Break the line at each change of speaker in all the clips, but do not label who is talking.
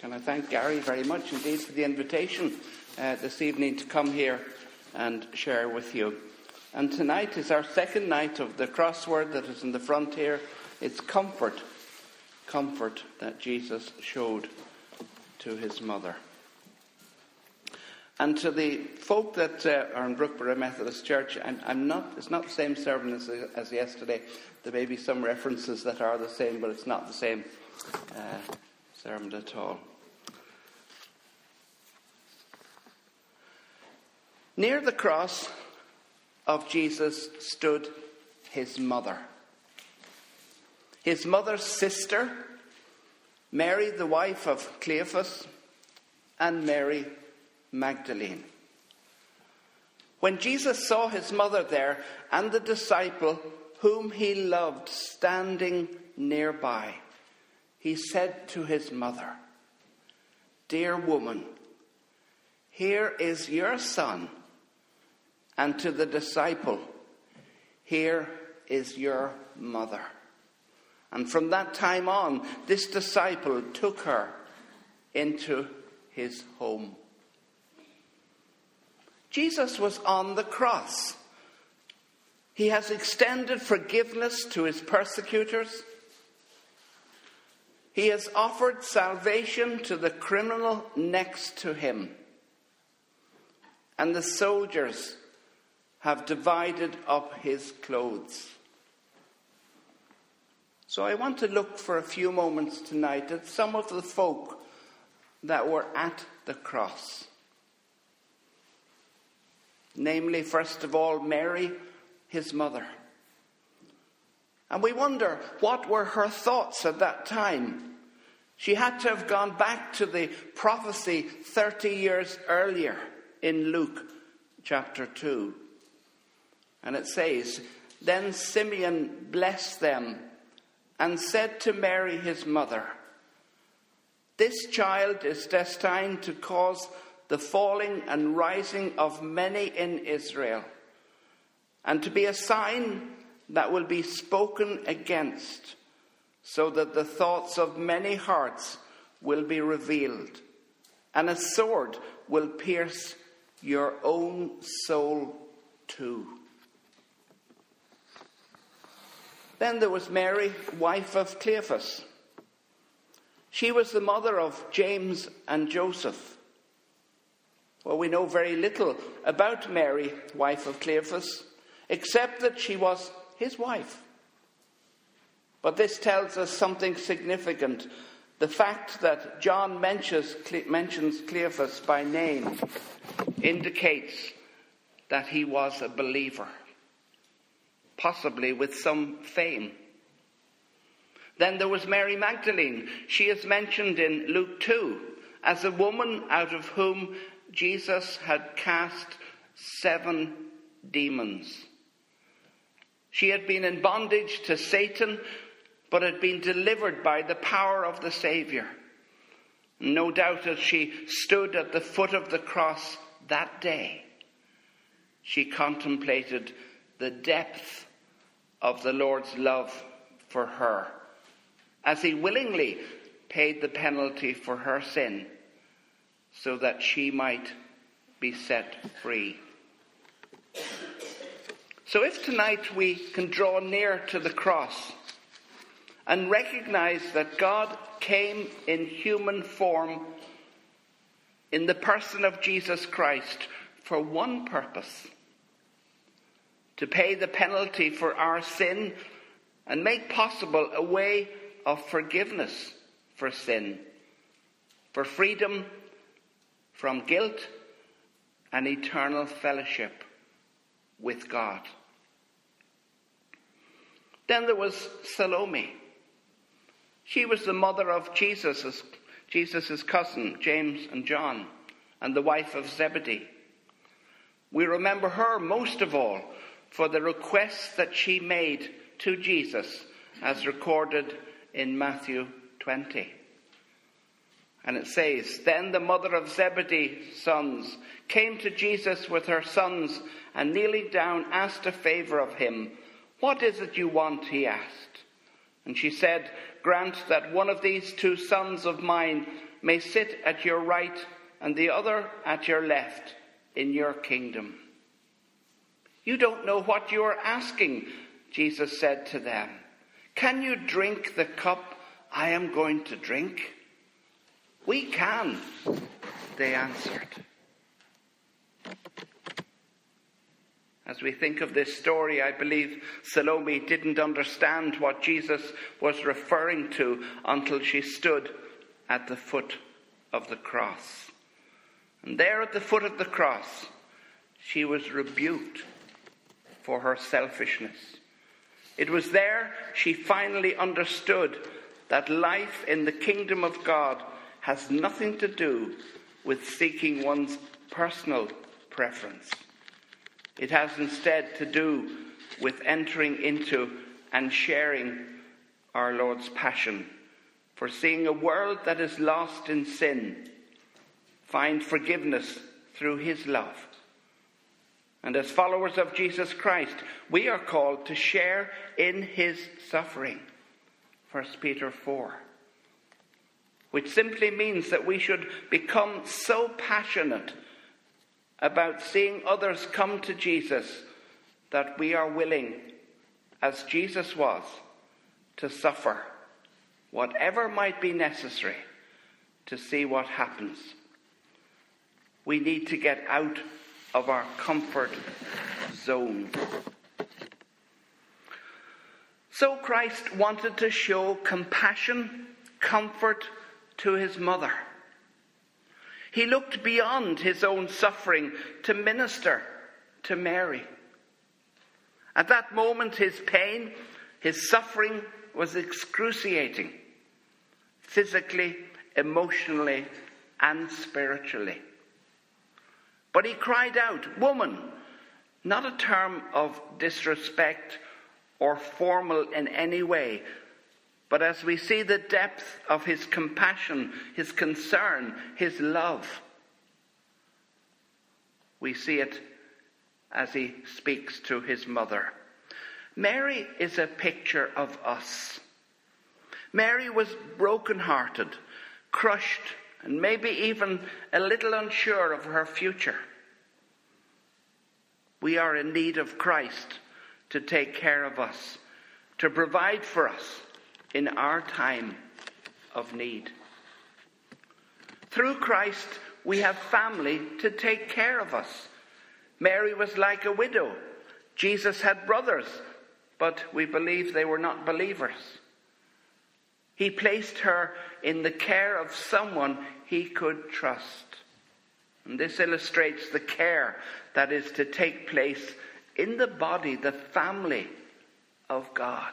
Can I thank Gary very much indeed for the invitation uh, this evening to come here and share with you. And tonight is our second night of the crossword that is in the front here. It's comfort, comfort that Jesus showed to his mother. And to the folk that uh, are in Brookeborough Methodist Church, I'm, I'm, not, it's not the same sermon as, as, yesterday. There may be some references that are the same, but it's not the same uh, sermon at all. Near the cross of Jesus stood his mother. His mother's sister, Mary, the wife of Cleophas, and Mary Magdalene. When Jesus saw his mother there and the disciple whom he loved standing nearby, he said to his mother, Dear woman, here is your son and to the disciple, Here is your mother. And from that time on, this disciple took her into his home. Jesus was on the cross. He has extended forgiveness to his persecutors. He has offered salvation to the criminal next to him. And the soldiers have divided up his clothes. So I want to look for a few moments tonight at some of the folk that were at the cross. Namely, first of all, Mary, his mother. And we wonder what were her thoughts at that time. She had to have gone back to the prophecy 30 years earlier in Luke chapter 2. And it says, Then Simeon blessed them and said to Mary his mother, This child is destined to cause the falling and rising of many in Israel, and to be a sign that will be spoken against, so that the thoughts of many hearts will be revealed, and a sword will pierce your own soul too. Then there was Mary, wife of Cleophas. She was the mother of James and Joseph. Well, we know very little about Mary, wife of Cleophas, except that she was his wife. But this tells us something significant. The fact that John mentions, mentions Cleophas by name indicates that he was a believer possibly with some fame. Then there was Mary Magdalene. She is mentioned in Luke 2 as a woman out of whom Jesus had cast seven demons. She had been in bondage to Satan, but had been delivered by the power of the Saviour. No doubt as she stood at the foot of the cross that day, she contemplated the depth of the Lord's love for her, as he willingly paid the penalty for her sin so that she might be set free. So, if tonight we can draw near to the cross and recognize that God came in human form in the person of Jesus Christ for one purpose to pay the penalty for our sin and make possible a way of forgiveness for sin, for freedom from guilt and eternal fellowship with God. Then there was Salome. She was the mother of Jesus' Jesus' cousin, James and John, and the wife of Zebedee. We remember her most of all for the request that she made to Jesus as recorded in Matthew 20. And it says, Then the mother of Zebedee's sons came to Jesus with her sons and kneeling down asked a favor of him. What is it you want? he asked. And she said, Grant that one of these two sons of mine may sit at your right and the other at your left in your kingdom. You don't know what you are asking, Jesus said to them. Can you drink the cup I am going to drink? We can, they answered. As we think of this story, I believe Salome didn't understand what Jesus was referring to until she stood at the foot of the cross. And there at the foot of the cross, she was rebuked for her selfishness. It was there she finally understood that life in the kingdom of God has nothing to do with seeking one's personal preference. It has instead to do with entering into and sharing our Lord's passion for seeing a world that is lost in sin find forgiveness through his love. And as followers of Jesus Christ, we are called to share in his suffering. 1 Peter 4. Which simply means that we should become so passionate about seeing others come to Jesus that we are willing, as Jesus was, to suffer whatever might be necessary to see what happens. We need to get out of our comfort zone. So Christ wanted to show compassion, comfort to his mother. He looked beyond his own suffering to minister to Mary. At that moment, his pain, his suffering was excruciating, physically, emotionally, and spiritually. But he cried out, Woman, not a term of disrespect or formal in any way, but as we see the depth of his compassion, his concern, his love, we see it as he speaks to his mother. Mary is a picture of us. Mary was broken-hearted, crushed, and maybe even a little unsure of her future. We are in need of Christ to take care of us, to provide for us in our time of need. Through Christ, we have family to take care of us. Mary was like a widow. Jesus had brothers, but we believe they were not believers. He placed her in the care of someone he could trust. And this illustrates the care that is to take place in the body, the family of God.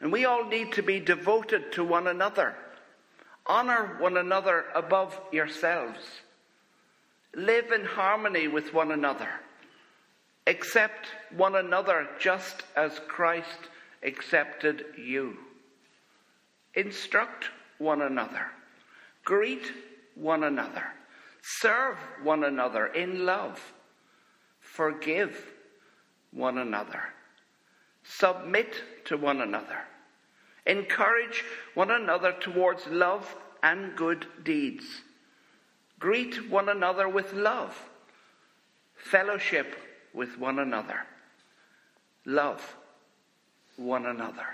And we all need to be devoted to one another. Honor one another above yourselves. Live in harmony with one another. Accept one another just as Christ accepted you. Instruct one another. Greet one another. Serve one another in love. Forgive one another. Submit to one another. Encourage one another towards love and good deeds. Greet one another with love. Fellowship with one another. Love one another.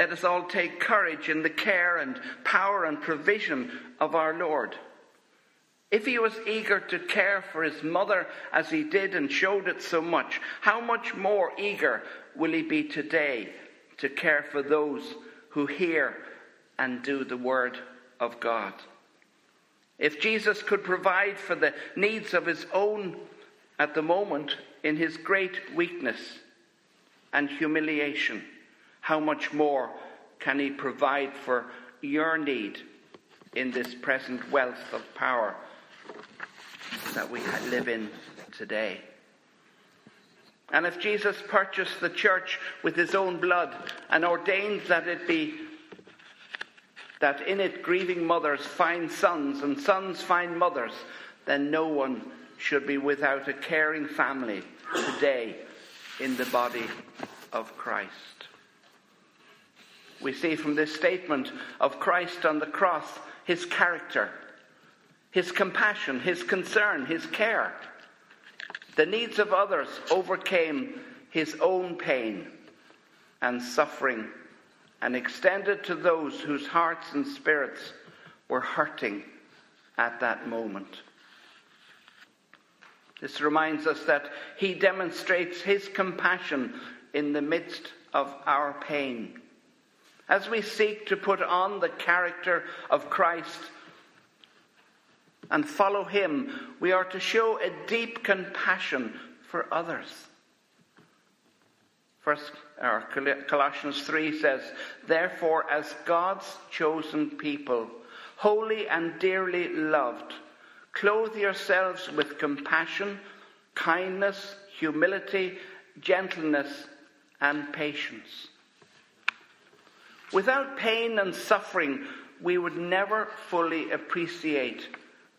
Let us all take courage in the care and power and provision of our Lord. If he was eager to care for his mother as he did and showed it so much, how much more eager will he be today to care for those who hear and do the word of God? If Jesus could provide for the needs of his own at the moment in his great weakness and humiliation, how much more can he provide for your need in this present wealth of power? that we live in today. And if Jesus purchased the church with his own blood and ordained that it be that in it grieving mothers find sons and sons find mothers, then no one should be without a caring family today in the body of Christ. We see from this statement of Christ on the cross his character, his compassion, his concern, his care. The needs of others overcame his own pain and suffering and extended to those whose hearts and spirits were hurting at that moment. This reminds us that he demonstrates his compassion in the midst of our pain. As we seek to put on the character of Christ and follow him, we are to show a deep compassion for others. First, or Colossians 3 says, Therefore, as God's chosen people, holy and dearly loved, clothe yourselves with compassion, kindness, humility, gentleness, and patience. Without pain and suffering, we would never fully appreciate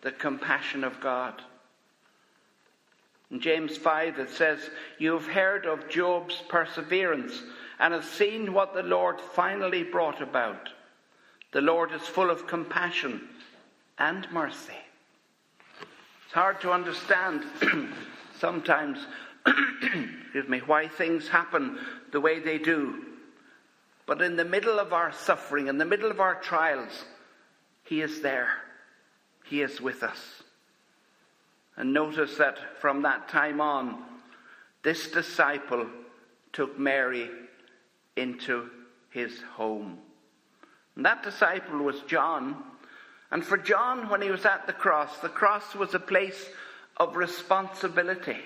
the compassion of God. In James 5, it says, You have heard of Job's perseverance and have seen what the Lord finally brought about. The Lord is full of compassion and mercy. It's hard to understand sometimes excuse me, why things happen the way they do. But in the middle of our suffering, in the middle of our trials, He is there. He is with us. And notice that from that time on, this disciple took Mary into his home. And that disciple was John. And for John, when he was at the cross, the cross was a place of responsibility.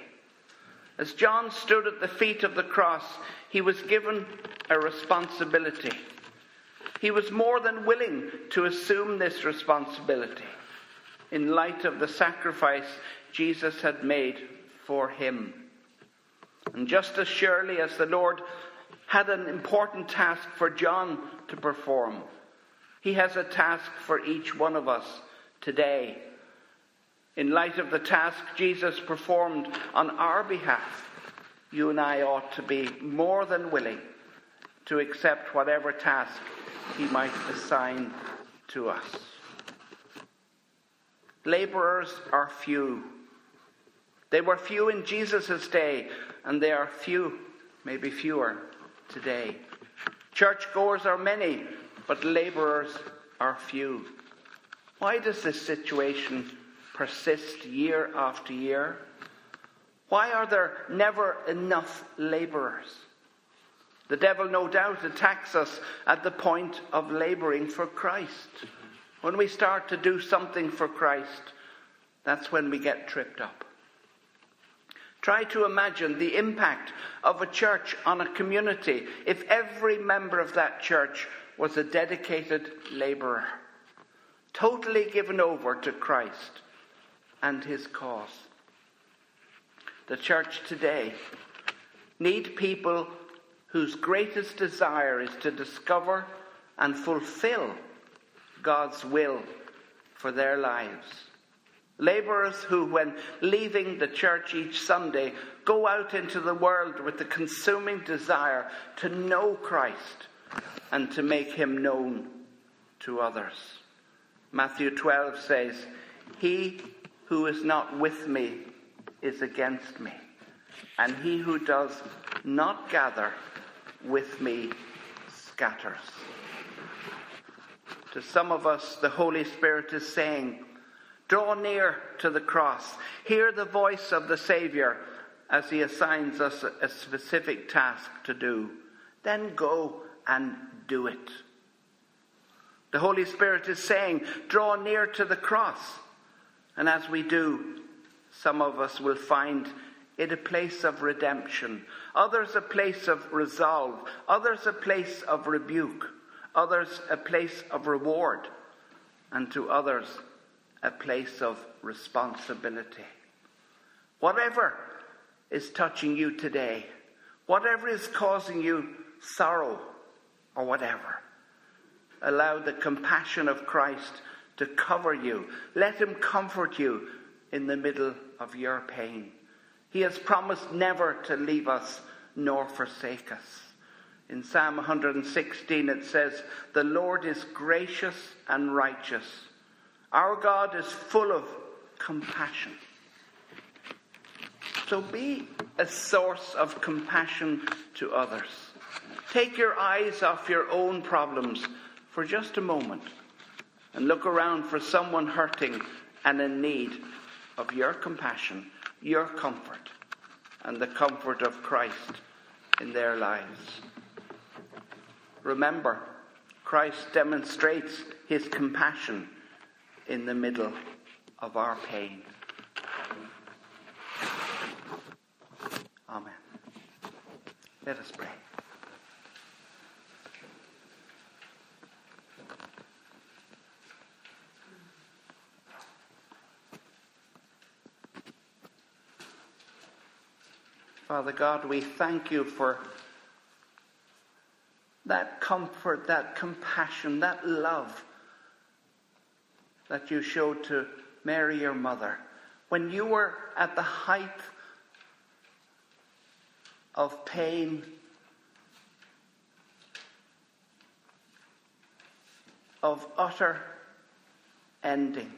As John stood at the feet of the cross, he was given a responsibility. He was more than willing to assume this responsibility in light of the sacrifice Jesus had made for him. And just as surely as the Lord had an important task for John to perform, he has a task for each one of us today in light of the task Jesus performed on our behalf, you and I ought to be more than willing to accept whatever task he might assign to us. Laborers are few. They were few in Jesus' day, and they are few, maybe fewer, today. Churchgoers are many, but laborers are few. Why does this situation persist year after year? Why are there never enough labourers? The devil, no doubt, attacks us at the point of labouring for Christ. When we start to do something for Christ, that's when we get tripped up. Try to imagine the impact of a church on a community if every member of that church was a dedicated labourer, totally given over to Christ and his cause. The church today need people whose greatest desire is to discover and fulfill God's will for their lives. Laborers who, when leaving the church each Sunday, go out into the world with the consuming desire to know Christ and to make him known to others. Matthew 12 says, He who is not with me is against me, and he who does not gather with me scatters. To some of us, the Holy Spirit is saying, Draw near to the cross. Hear the voice of the Saviour as he assigns us a specific task to do. Then go and do it. The Holy Spirit is saying, Draw near to the cross. And as we do, some of us will find it a place of redemption, others a place of resolve, others a place of rebuke, others a place of reward, and to others a place of responsibility. Whatever is touching you today, whatever is causing you sorrow or whatever, allow the compassion of Christ to cover you. Let him comfort you in the middle of your pain. He has promised never to leave us nor forsake us. In Psalm 116, it says, The Lord is gracious and righteous. Our God is full of compassion. So be a source of compassion to others. Take your eyes off your own problems for just a moment and look around for someone hurting and in need of your compassion, your comfort, and the comfort of Christ in their lives. Remember, Christ demonstrates his compassion in the middle of our pain. Amen. Let us pray. Father God, we thank you for that comfort, that compassion, that love that you showed to Mary, your mother, when you were at the height of pain, of utter ending,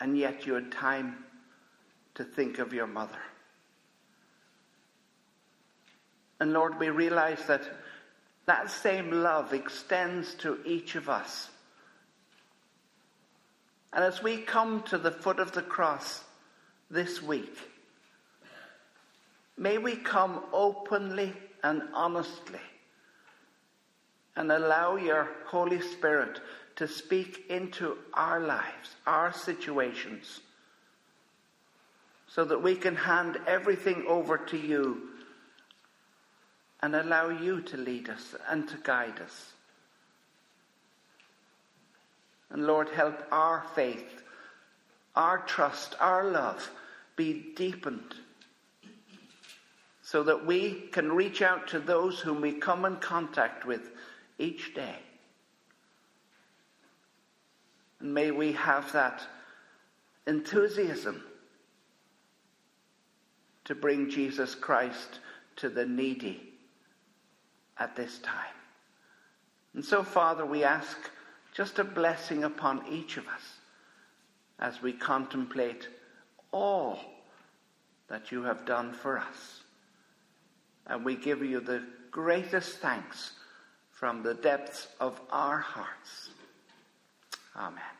and yet you had time to think of your mother. And Lord, we realize that that same love extends to each of us. And as we come to the foot of the cross this week, may we come openly and honestly and allow your Holy Spirit to speak into our lives, our situations, so that we can hand everything over to you and allow you to lead us and to guide us. And Lord, help our faith, our trust, our love be deepened so that we can reach out to those whom we come in contact with each day. And may we have that enthusiasm to bring Jesus Christ to the needy at this time. And so, Father, we ask just a blessing upon each of us as we contemplate all that you have done for us. And we give you the greatest thanks from the depths of our hearts. Amen.